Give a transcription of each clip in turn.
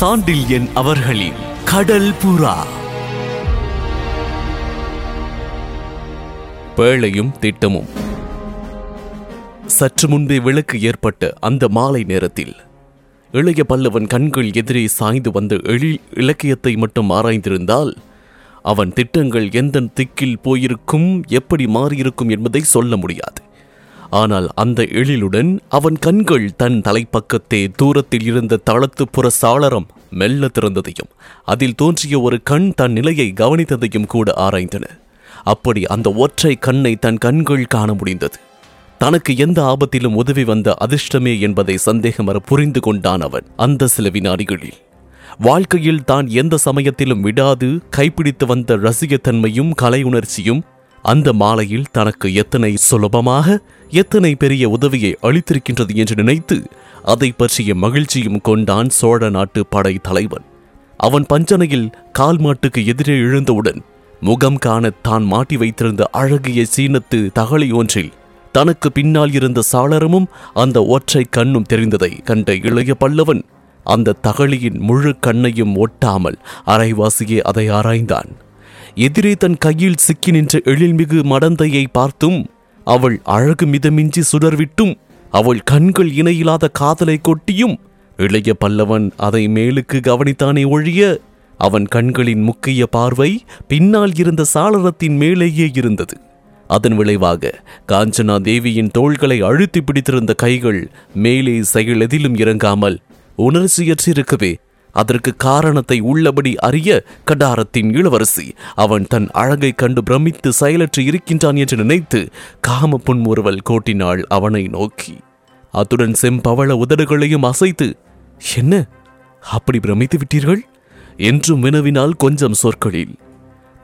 சாண்டில்யன் அவர்களின் கடல் புறா. பேழையும் திட்டமும். சற்று முன்பே விளக்கு ஏற்பட்ட அந்த மாலை நேரத்தில் இளைய பல்லவன் கண்கள் எதிரே சாய்ந்து வந்த எழில் இலக்கியத்தை மட்டும் ஆராய்ந்திருந்தால் அவன் திட்டங்கள் எந்த திக்கில் போயிருக்கும் எப்படி மாறியிருக்கும் என்பதை சொல்ல முடியாது. ஆனால் அந்த எழிலுடன் அவன் கண்கள் தன் தலைப்பக்கத்தே தூரத்தில் இருந்த தளத்து புற சாளரம் மெல்ல திறந்ததையும் அதில் தோன்றிய ஒரு கண் தன் நிலையை கவனித்ததையும் கூட ஆராய்ந்தன. அப்படி அந்த ஒற்றை கண்ணை தன் கண்கள் காண முடிந்தது. தனக்கு எந்த ஆபத்திலும் உதவி வந்த அதிர்ஷ்டமே என்பதை சந்தேகமற புரிந்து கொண்டான் அவன் அந்த சில வினாடிகளில். வாழ்க்கையில் தான் எந்த சமயத்திலும் விடாது கைப்பிடித்து வந்த ரசிகத்தன்மையும் கலை உணர்ச்சியும் அந்த மாலையில் தனக்கு எத்தனை சுலபமாக எத்தனை பெரிய உதவியை அளித்திருக்கின்றது என்று நினைத்து அதை பற்றிய மகிழ்ச்சியும் கொண்டான் சோழ நாட்டு படை தலைவன். அவன் பஞ்சனையில் கால் மாட்டுக்கு எதிரே எழுந்தவுடன் முகம் காண தான் மாட்டி வைத்திருந்த அழகிய சீனத்து தகழி ஒன்றில் தனக்கு பின்னால் இருந்த சாளரமும் அந்த ஒற்றை கண்ணும் தெரிந்ததை கண்ட இளைய பல்லவன் அந்த தகழியின் முழு கண்ணையும் ஒட்டாமல் அரைவாசியே அதை ஆராய்ந்தான். எதிரே தன் கையில் சிக்கி நின்ற எழில்மிகு மடந்தையை பார்த்தும் அவள் அழகு மிதமின்றி சுடர்விட்டும் அவள் கண்கள் இணையில்லாத காதலை கொட்டியும் இளைய பல்லவன் அதை மேலுக்கு கவனித்தானே ஒழிய அவன் கண்களின் முக்கிய பார்வை பின்னால் இருந்த சாளரத்தின் மேலேயே இருந்தது. அதன் விளைவாக காஞ்சனா தேவியின் தோள்களை அழுத்தி பிடித்திருந்த கைகள் மேலே செயல் எதிலும் இறங்காமல் உணர்ச்சியற்றிருக்கவே அதற்கு காரணத்தை உள்ளபடி அறிய கடாரத்தின் இளவரசி அவன் தன் அழகை கண்டு பிரமித்து செயலற்று இருக்கின்றான் என்று நினைத்து காம புன்முறுவல் கோட்டினாள் அவனை நோக்கி. அத்துடன் செம்பவள உதடுகளையும் அசைத்து என்ன? அப்படி பிரமித்து விட்டீர்கள்? என்றும் வினவினால் கொஞ்சம் சொற்களில்.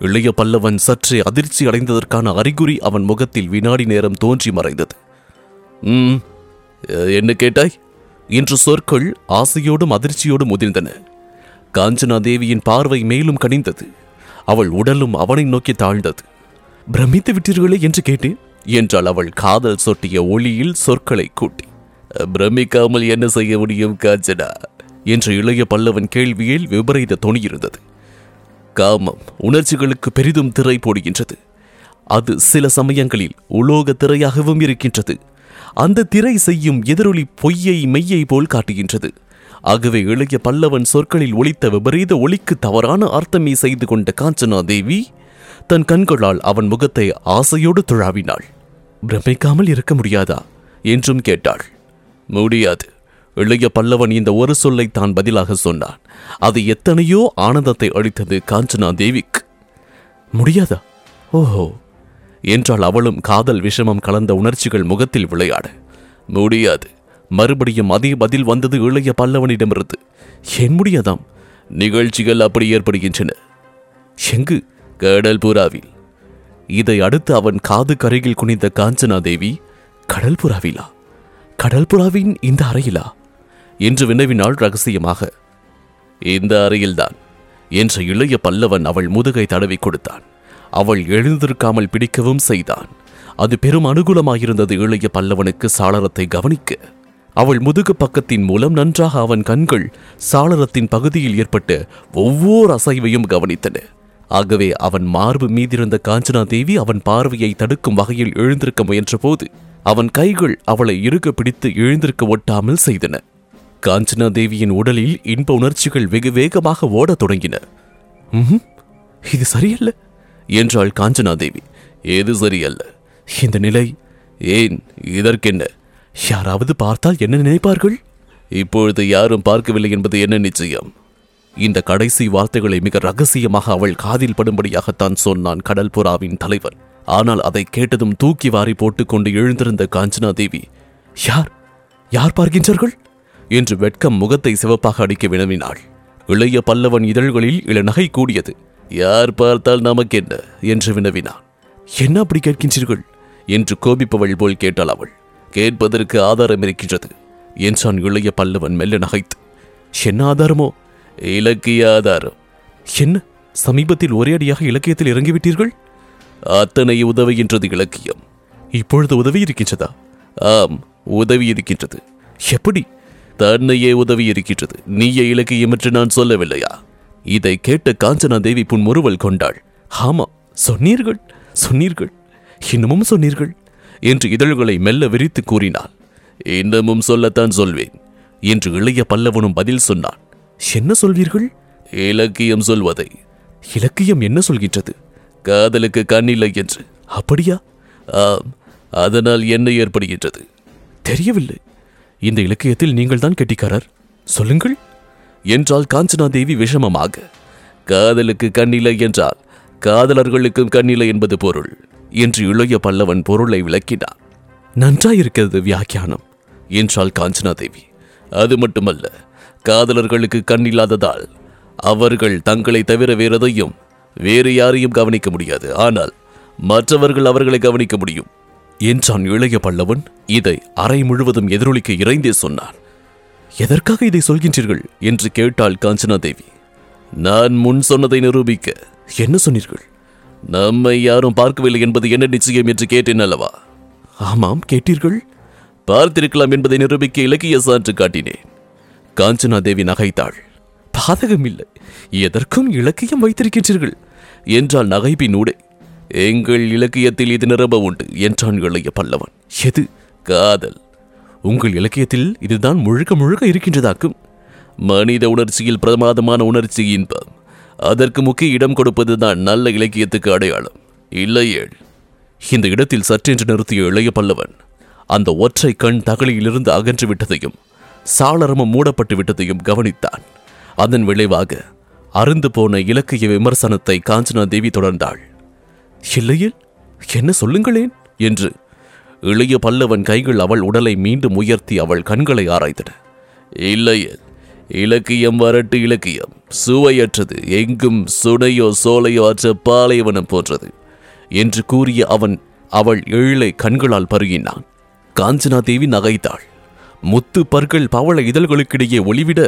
இளைய பல்லவன் சற்றே அதிர்ச்சி அடைந்ததற்கான அறிகுறி அவன் முகத்தில் வினாடி நேரம் தோன்றி மறைந்தது. என்ன கேட்டாய்? இன்று சொற்கள் ஆசையோடும் அதிர்ச்சியோடும் முதிர்ந்தன காஞ்சனா தேவியின் பார்வை மேலும் கனிந்தது. அவள் உடலும் அவனை நோக்கி தாழ்ந்தது. பிரமித்து விட்டீர்களே என்று கேட்டேன் என்றாள் அவள் காதல் சொட்டிய ஒளியில் சொற்களை கூட்டி. பிரமிக்காமல் என்ன செய்ய முடியும் காஞ்சனா? என்ற இளைய பல்லவன் கேள்வியில் விபரீத தொனி காமம் உணர்ச்சிகளுக்கு பெரிதும் திரை போடுகின்றது. அது சில சமயங்களில் உலோக திரையாகவும் இருக்கின்றது. அந்த திரை செய்யும் எதிரொலி பொய்யை மெய்யை போல் காட்டுகின்றது. ஆகவே இளைய பல்லவன் சொற்களில் ஒழித்த விபரீத ஒளிக்கு தவறான அர்த்தமே செய்து கொண்ட காஞ்சனா தேவி தன் கண்களால் அவன் முகத்தை ஆசையோடு துழாவினாள். பிரமிக்காமல் இருக்க முடியாதா? என்றும் கேட்டாள். முடியாது. இளைய பல்லவன் இந்த ஒரு சொல்லை தான் பதிலாக சொன்னான். அது எத்தனையோ ஆனந்தத்தை அளித்தது காஞ்சனா தேவிக்கு. முடியாதா? ஓஹோ! என்றால் அவளும் காதல் விஷமம் கலந்த உணர்ச்சிகள் முகத்தில் விளையாட. முடியாது. மறுபடியும் அதே பதில் வந்தது இளைய பல்லவனிடமிருந்து. ஏன் முடியாதாம்? நிகழ்ச்சிகள் அப்படி ஏற்படுகின்றன. எங்கு? கடல் புறாவில் இதை அடுத்து அவன் காது கரையில் குனிந்த காஞ்சனா தேவி கடல் புறாவிலா கடல் புறாவின் இந்த அறையிலா? என்று வினவினாள் ரகசியமாக. இந்த அறையில்தான். என்ற இளைய பல்லவன் அவள் முதுகை தடவி கொடுத்தான். அவள் எழுந்திருக்காமல் பிடிக்கவும் செய்தான். அது பெரும் அனுகூலமாயிருந்தது இளைய பல்லவனுக்கு சாளரத்தை கவனிக்க. அவள் முதுகு பக்கத்தின் மூலம் நன்றாக அவன் கண்கள் சாளரத்தின் பகுதியில் ஏற்பட்ட ஒவ்வொரு அசைவையும் கவனித்தன. ஆகவே அவன் மார்பு மீதிருந்த காஞ்சனா தேவி அவன் பார்வையை தடுக்கும் வகையில் எழுந்திருக்க முயன்றபோது அவன் கைகள் அவளை இறுக பிடித்து எழுந்திருக்க ஒட்டாமல் செய்தன. காஞ்சனா தேவியின் உடலில் இன்ப உணர்ச்சிகள் வெகு வேகமாக ஓடத் தொடங்கின. இது சரியல்ல. என்றாள் காஞ்சனா தேவி ஏது சரியல்ல. இந்த நிலை ஏன் இதற்கென்ன? யாராவது பார்த்தால் என்ன நினைப்பார்கள்? இப்பொழுது யாரும் பார்க்கவில்லை என்பது என்ன நிச்சயம்? இந்த கடைசி வார்த்தைகளை மிக ரகசியமாக அவள் காதில் படும்படியாகத்தான் சொன்னான் கடல் புறாவின் ஆனால் அதை கேட்டதும் தூக்கி வாரி போட்டுக்கொண்டு எழுந்திருந்த காஞ்சனா தேவி யார்? யார் பார்க்கின்றார்கள்? என்று வெட்கம் முகத்தை சிவப்பாக அடிக்க வினவினாள். இளைய பல்லவன் இதழ்களில் இள நகை கூடியது. யார் பார்த்தால் நமக்கு என்ன என்று வினவினான். என்ன அப்படி கேட்கின்றீர்கள்? என்று கோபிப்பவள் போல் கேட்டாள் அவள். கேட்பதற்கு ஆதாரம் இருக்கின்றது. என்றான் இளைய பல்லவன் மெல்ல நகைத்து. என்ன ஆதாரமோ? இலக்கிய ஆதாரம். என்ன? சமீபத்தில் ஒரே அடியாக இலக்கியத்தில் இறங்கிவிட்டீர்கள்? அத்தனை உதவுகின்றது இலக்கியம். இப்பொழுது உதவி இருக்கின்றதா? ஆம் உதவி இருக்கின்றது. எப்படி? தன்னையே உதவி இருக்கின்றது. நீயே இலக்கியம் என்று நான் சொல்லவில்லையா? இதை கேட்ட காஞ்சனா தேவி புன்முறுவல் கொண்டாள். ஆமா சொன்னீர்கள் சொன்னீர்கள் இன்னமும் சொன்னீர்கள் என்று இதழ்களை மெல்ல விரித்து கூறினாள். இன்னமும் சொல்லத்தான் சொல்வேன் என்று இளைய பல்லவனும் பதில் சொன்னான். என்ன சொல்வீர்கள்? இலக்கியம் சொல்வதை. இலக்கியம் என்ன சொல்கின்றது? காதலுக்கு கண்ணில்லை என்று. அப்படியா? ஆம் அதனால் என்ன ஏற்படுகின்றது? தெரியவில்லை. இந்த இலக்கியத்தில் நீங்கள் தான் கெட்டிக்காரர். சொல்லுங்கள். என்றால் காஞ்சனா தேவி விஷமமாக. காதலுக்கு கண்ணில்லை என்றால் காதலர்களுக்கும் கண்ணில்லை என்பது பொருள் என்று இளைய பல்லவன் பொருளை விளக்கினான். நன்றாயிருக்கிறது வியாக்கியானம் என்றாள் காஞ்சனா தேவி அது மட்டுமல்ல காதலர்களுக்கு கண்ணில்லாததால் அவர்கள் தங்களை தவிர வேறெதையும் வேறு யாரையும் கவனிக்க முடியாது. ஆனால் மற்றவர்கள் அவர்களை கவனிக்க முடியும் என்றான் இளைய பல்லவன். இதை அறை முழுவதும் எதிரொலிக்க இறைந்தே சொன்னான். எதற்காக இதை சொல்கின்றீர்கள்? என்று கேட்டாள் காஞ்சனா தேவி நான் முன் சொன்னதை நிரூபிக்க என்ன சொன்னீர்கள்? நம்மை யாரும் பார்க்கவில்லை என்பது என்ன நிச்சயம் என்று கேட்டேன் அல்லவா? ஆமாம் கேட்டீர்கள். பார்த்திருக்கலாம் என்பதை நிரூபிக்க இலக்கிய சான்று காட்டினேன். காஞ்சனா தேவி நகைத்தாள். பாதகமில்லை. எதற்கும் இலக்கியம் வைத்திருக்கின்றீர்கள்? என்றால் நகைப்பினூடே எங்கள் இலக்கியத்தில் இது நிரம்ப உண்டு என்றான் இளைய பல்லவன். எது? காதல். உங்கள் இலக்கியத்தில் இதுதான் முழுக்க முழுக்க இருக்கின்றதாக்கும். மனித உணர்ச்சியில் பிரமாதமான உணர்ச்சி இன்பம். அதற்கு முக்கிய இடம் கொடுப்பதுதான் நல்ல இலக்கியத்துக்கு அடையாளம். இல்லையேள் இந்த இடத்தில் சற்றென்று நிறுத்திய இளைய பல்லவன் அந்த ஒற்றை கண் தகலியிலிருந்து அகன்று விட்டதையும் சாளரமும் மூடப்பட்டு விட்டதையும் கவனித்தான். அதன் விளைவாக அருந்து போன இலக்கிய விமர்சனத்தை காஞ்சனா தேவி தொடர்ந்தாள். இல்லையில் என்ன சொல்லுங்களேன்? என்று இளைய பல்லவன் கைகள் அவள் உடலை மீண்டும் உயர்த்தி அவள் கண்களை ஆராய்ந்தன. இல்லையல் இலக்கியம் வரட்டு இலக்கியம். சுவையற்றது. எங்கும் சுனையோ சோலையோ அற்ற பாலைவனம் போன்றது என்று கூறிய அவன் அவள் எழிலை கண்களால் பருகினான். காஞ்சனா தேவி நகைத்தாள். முத்து பற்கள் பவள இதழ்களுக்கிடையே ஒளிவிட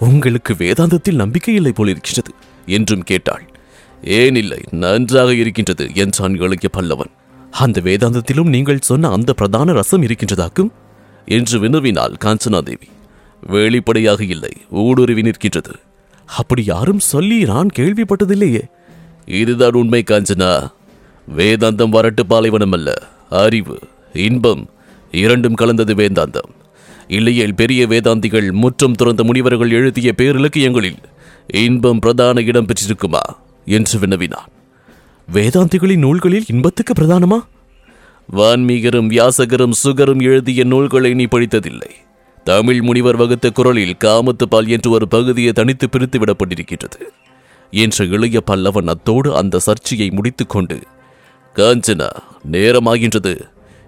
உங்களுக்கு வேதாந்தத்தில் நம்பிக்கை இல்லை போலிருக்கிறது என்றும் கேட்டாள். ஏன் இல்லை நன்றாக இருக்கின்றது என்றான் இளைய பல்லவன். அந்த வேதாந்தத்திலும் நீங்கள் சொன்ன அந்த பிரதான ரசம் இருக்கின்றதாக்கும்? என்று வினவினாள் காஞ்சனா தேவி வெளிப்படையாக இல்லை ஊடுருவி நிற்கின்றது. அப்படி யாரும் சொல்லி நான் கேள்விப்பட்டதில்லையே. இதுதான் உண்மை காஞ்சனா. வேதாந்தம் வரட்டு பாலைவனம் அல்ல அறிவு இன்பம் இரண்டும் கலந்தது வேதாந்தம். இல்லையேல் பெரிய வேதாந்திகள் முற்றம் துறந்த முனிவர்கள் எழுதிய பேரிலக்கியங்களில் இன்பம் பிரதான இடம் பெற்றிருக்குமா? என்று வினவினான் வேதாந்திகளின் நூல்களில் இன்பத்துக்கு பிரதானமா? வான்மீகரும் வியாசகரும் சுகரும் எழுதிய நூல்களை நீ படித்ததில்லை. தமிழ் முனிவர் வகுத்த குரலில் காமத்துப்பால் என்று ஒரு பகுதியை தனித்து பிரித்து விடப்பட்டிருக்கின்றது. என்ற இளைய பல்லவன் அத்தோடு அந்த சர்ச்சையை முடித்துக்கொண்டு காஞ்சனா நேரமாகின்றது.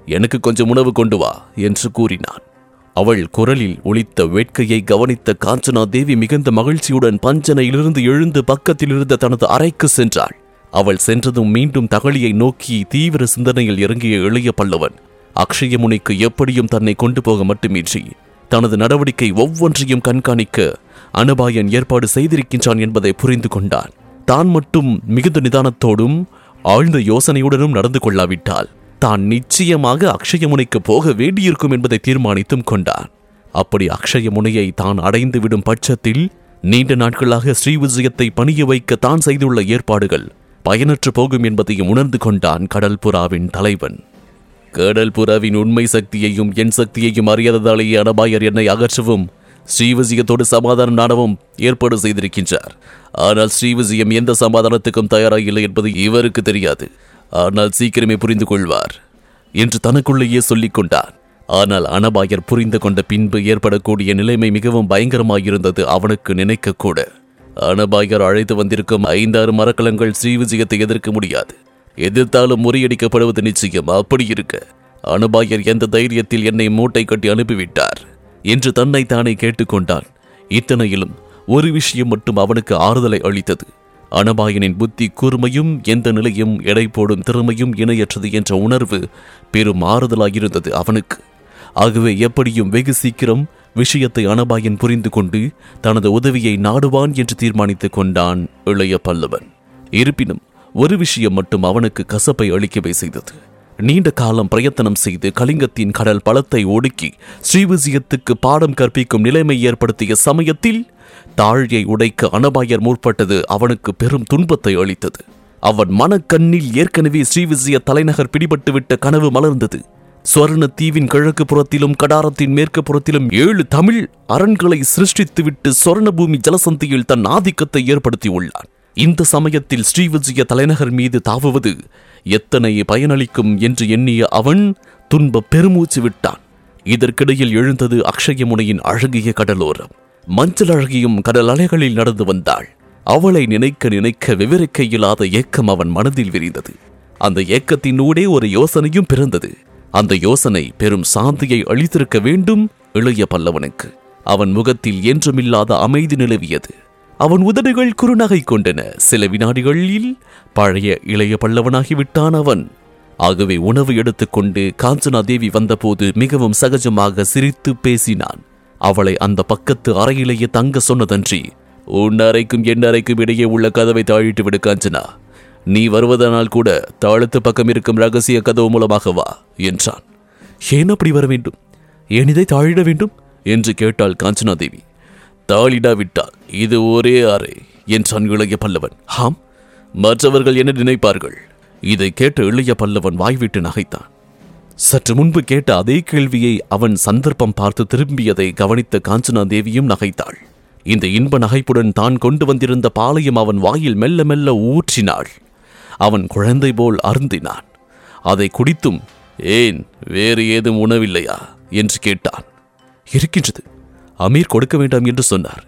எனக்கு கொஞ்சம் உணவு கொண்டு வா என்று கூறினான். அவள் குரலில் ஒளித்த வேட்கையை கவனித்த காஞ்சனா தேவி மிகுந்த மகிழ்ச்சியுடன் பஞ்சனையிலிருந்து எழுந்து பக்கத்தில் இருந்த தனது அறைக்கு சென்றாள். அவள் சென்றதும் மீண்டும் தகழியை நோக்கி தீவிர சிந்தனையில் இறங்கிய இளைய பல்லவன் அக்ஷயமுனிக்கு எப்படியும் தன்னை கொண்டு போக மட்டுமின்றி தனது நடவடிக்கை ஒவ்வொன்றையும் கண்காணிக்க அனுபாயன் ஏற்பாடு செய்திருக்கின்றான் என்பதை புரிந்து கொண்டான். தான் மட்டும் மிகுந்த நிதானத்தோடும் ஆழ்ந்த யோசனையுடனும் நடந்து கொள்ளாவிட்டால் தான் நிச்சயமாக அக்ஷயமுனைக்கு போக வேண்டியிருக்கும் என்பதை தீர்மானித்தும் கொண்டான். அப்படி அக்ஷயமுனையை தான் அடைந்து விடும் பட்சத்தில் நீண்ட நாட்களாக ஸ்ரீவிஜயத்தை பணிய வைக்க தான் செய்துள்ள ஏற்பாடுகள் பயனற்று போகும் என்பதையும் உணர்ந்து கொண்டான் கடல்புறாவின் தலைவன். கடல்புறாவின் உண்மை சக்தியையும் என் சக்தியையும் அறியாததாலேயே அனபாயர் என்னை அகற்றவும் ஸ்ரீவிஜயத்தோடு சமாதானம் நாடவும் ஏற்பாடு செய்திருக்கின்றார். ஆனால் ஸ்ரீவிஜயம் எந்த சமாதானத்துக்கும் தயாராக இல்லை என்பது இவருக்கு தெரியாது. ஆனால் சீக்கிரமே புரிந்து கொள்வார் என்று தனக்குள்ளேயே சொல்லிக் கொண்டான். ஆனால் அனபாயர் புரிந்து கொண்ட பின்பு ஏற்படக்கூடிய நிலைமை மிகவும் பயங்கரமாயிருந்தது அவனுக்கு நினைக்கக்கூட. அனபாயர் அழைத்து வந்திருக்கும் ஐந்தாறு மரக்கலங்கள் ஸ்ரீவிஜயத்தை எதிர்க்க முடியாது. எதிர்த்தாலும் முறியடிக்கப்படுவது நிச்சயம். அப்படி இருக்க. அனுபாயர் எந்த தைரியத்தில் என்னை மூட்டை கட்டி அனுப்பிவிட்டார்? என்று தன்னை தானே கேட்டுக்கொண்டான். இத்தனையிலும் ஒரு விஷயம் மட்டும் அவனுக்கு ஆறுதலை அளித்தது. அனபாயனின் புத்தி கூர்மையும் எந்த நிலையும் எடை போடும் திறமையும் இணையற்றது என்ற உணர்வு பெரும் ஆறுதலாயிருந்தது அவனுக்கு. ஆகவே எப்படியும் வெகு சீக்கிரம் விஷயத்தை அனபாயன் புரிந்து கொண்டு தனது உதவியை நாடுவான் என்று தீர்மானித்துக் கொண்டான் இளைய பல்லவன். இருப்பினும் ஒரு விஷயம் மட்டும் அவனுக்கு கசப்பை அளிக்கவே செய்தது. நீண்ட காலம் பிரயத்தனம் செய்து கலிங்கத்தின் கடல் பலத்தை ஒடுக்கி ஸ்ரீவிஜயத்துக்கு பாடம் கற்பிக்கும் நிலைமை ஏற்படுத்திய சமயத்தில் தாழியை உடைக்க அனபாயர் முற்பட்டது அவனுக்கு பெரும் துன்பத்தை அளித்தது. அவன் மனக்கண்ணில் ஏற்கனவே ஸ்ரீவிஜய தலைநகர் பிடிபட்டுவிட்ட கனவு மலர்ந்தது. சுவர்ண தீவின் கிழக்கு புறத்திலும் கடாரத்தின் மேற்கு புறத்திலும் ஏழு தமிழ் அரண்களை சிருஷ்டித்துவிட்டு சுவர்ணபூமி ஜலசந்தியில் தன் ஆதிக்கத்தை ஏற்படுத்தியுள்ளார் இந்த சமயத்தில் ஸ்ரீவிஜய தலைநகர் மீது தாவுவது எத்தனை பயனளிக்கும் என்று எண்ணிய அவன் துன்ப பெருமூச்சு விட்டான். இதற்கிடையில் எழுந்தது அக்ஷயமுனையின் அழகிய கடலோரம். மஞ்சள் அழகியும் கடல் அலைகளில் நடந்து வந்தாள். அவளை நினைக்க நினைக்க விவரிக்க இயலாத ஏக்கம் அவன் மனதில் விரிந்தது. அந்த ஏக்கத்தினூடே ஒரு யோசனையும் பிறந்தது. அந்த யோசனை பெரும் சாந்தியை அளித்திருக்க வேண்டும் இளைய பல்லவனுக்கு. அவன் முகத்தில் என்றுமில்லாத அமைதி நிலவியது. அவன் உதடுகள் குறுநகை கொண்டன. சில வினாடிகளில் பழைய இளைய பல்லவனாகிவிட்டான் அவன். ஆகவே உணவு எடுத்துக்கொண்டு காஞ்சனா தேவி வந்தபோது மிகவும் சகஜமாக சிரித்து பேசினான். அவளை அந்த பக்கத்து அறையிலேயே தங்க சொன்னதன்றி உன் அறைக்கும் என் அறைக்கும் இடையே உள்ள கதவை தாழிட்டு விடு காஞ்சனா. நீ வருவதனால் கூட தாழத்து பக்கம் இருக்கும் ரகசிய கதவு மூலமாக வா என்றான். ஏன் அப்படி வர வேண்டும்? ஏன் இதை தாழிட வேண்டும்? என்று கேட்டாள் காஞ்சனா தேவி. தாளிடாவிட்டால் இது ஒரே அறை என்றான் இளைய பல்லவன். ஆம். மற்றவர்கள் என்ன நினைப்பார்கள்? இதை கேட்ட இளைய பல்லவன் வாய்விட்டு நகைத்தான். சற்று முன்பு கேட்ட அதே கேள்வியை அவன் சந்தர்ப்பம் பார்த்து திரும்பியதை கவனித்த காஞ்சனா தேவியும் நகைத்தாள். இந்த இன்ப நகைப்புடன் தான் கொண்டு வந்திருந்த பாலையும் அவன் வாயில் மெல்ல மெல்ல ஊற்றினாள். அவன் குழந்தை போல் அருந்தினான். அதை குடித்தும் ஏன் வேறு ஏதும் உணவில்லையா? என்று கேட்டான். இருக்கின்றது. அமீர் கொடுக்க வேண்டாம் என்று சொன்னார்.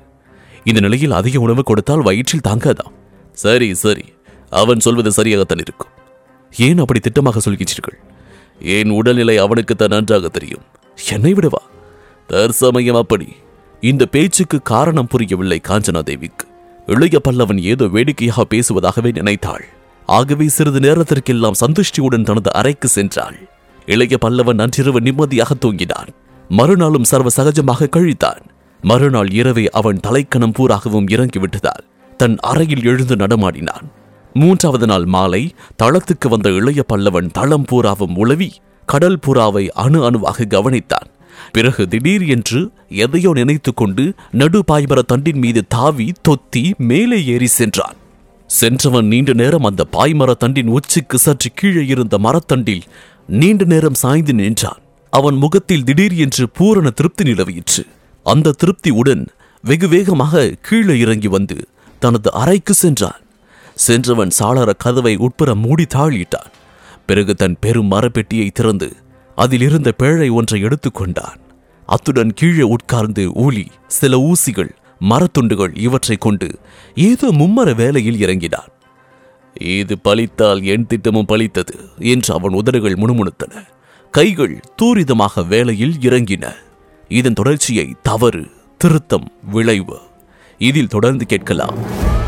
இந்த நிலையில் அதிக உணவு கொடுத்தால் வயிற்றில் தாங்காதாம். சரி சரி. அவன் சொல்வது சரியாகத்தான் இருக்கும். ஏன் அப்படி திட்டமாக சொல்கின்றீர்கள்? என் உடல்நிலை அவனுக்குத்தான் நன்றாக தெரியும்? என்னை விடவா? தற்சமயம் அப்படி. இந்த பேச்சுக்கு காரணம் புரியவில்லை காஞ்சனா தேவிக்கு. இளைய பல்லவன் ஏதோ வேடிக்கையாக பேசுவதாகவே நினைத்தாள். ஆகவே சிறிது நேரத்திற்கெல்லாம் சந்துஷ்டியுடன் தனது அறைக்கு சென்றாள். இளைய பல்லவன் அன்றிரவு நிம்மதியாக தூங்கினான். மறுநாளும் சர்வ சகஜமாக கழித்தான். மறுநாள் இரவே அவன் தலைக்கணம் பூராகவும் இறங்கிவிட்டதால் தன் அறையில் எழுந்து நடமாடினான். மூன்றாவது நாள் மாலை தளத்துக்கு வந்த இளைய பல்லவன் தளம் பூராவும் உளவி கடல் புறாவை அணு அணுவாக கவனித்தான். பிறகு திடீர் என்று எதையோ நினைத்துக் கொண்டு நடு பாய்மர தண்டின் மீது தாவி தொத்தி மேலே ஏறி சென்றான். சென்றவன் நீண்ட நேரம் அந்த பாய்மர தண்டின் உச்சிக்கு சற்று கீழே இருந்த மரத்தண்டில் நீண்ட நேரம் சாய்ந்து நின்றான். அவன் முகத்தில் திடீர் என்று பூரண திருப்தி நிலவியிற்று அந்த திருப்தியுடன் வெகு வேகமாக கீழே இறங்கி வந்து தனது அறைக்கு சென்றான். சென்றவன் சாளர கதவை உட்புற மூடி தாழிட்டான் பிறகு தன் பெரும் மரப்பெட்டியை திறந்து அதில் இருந்த பேழை ஒன்றை எடுத்துக்கொண்டான். அத்துடன் கீழே உட்கார்ந்து ஊலி சில ஊசிகள் மரத்துண்டுகள் இவற்றை கொண்டு ஏதோ மும்மர வேலையில் இறங்கினான் இது பலித்தால் என் திட்டமும் பலித்தது என்று அவன் உதடுகள் முணுமுணுத்தன. கைகள் தூரிதமாக வேலையில் இறங்கின. இதன் தொடர்ச்சியை தவறு திருத்தம் விளைவு இதில் தொடர்ந்து கேட்கலாம்.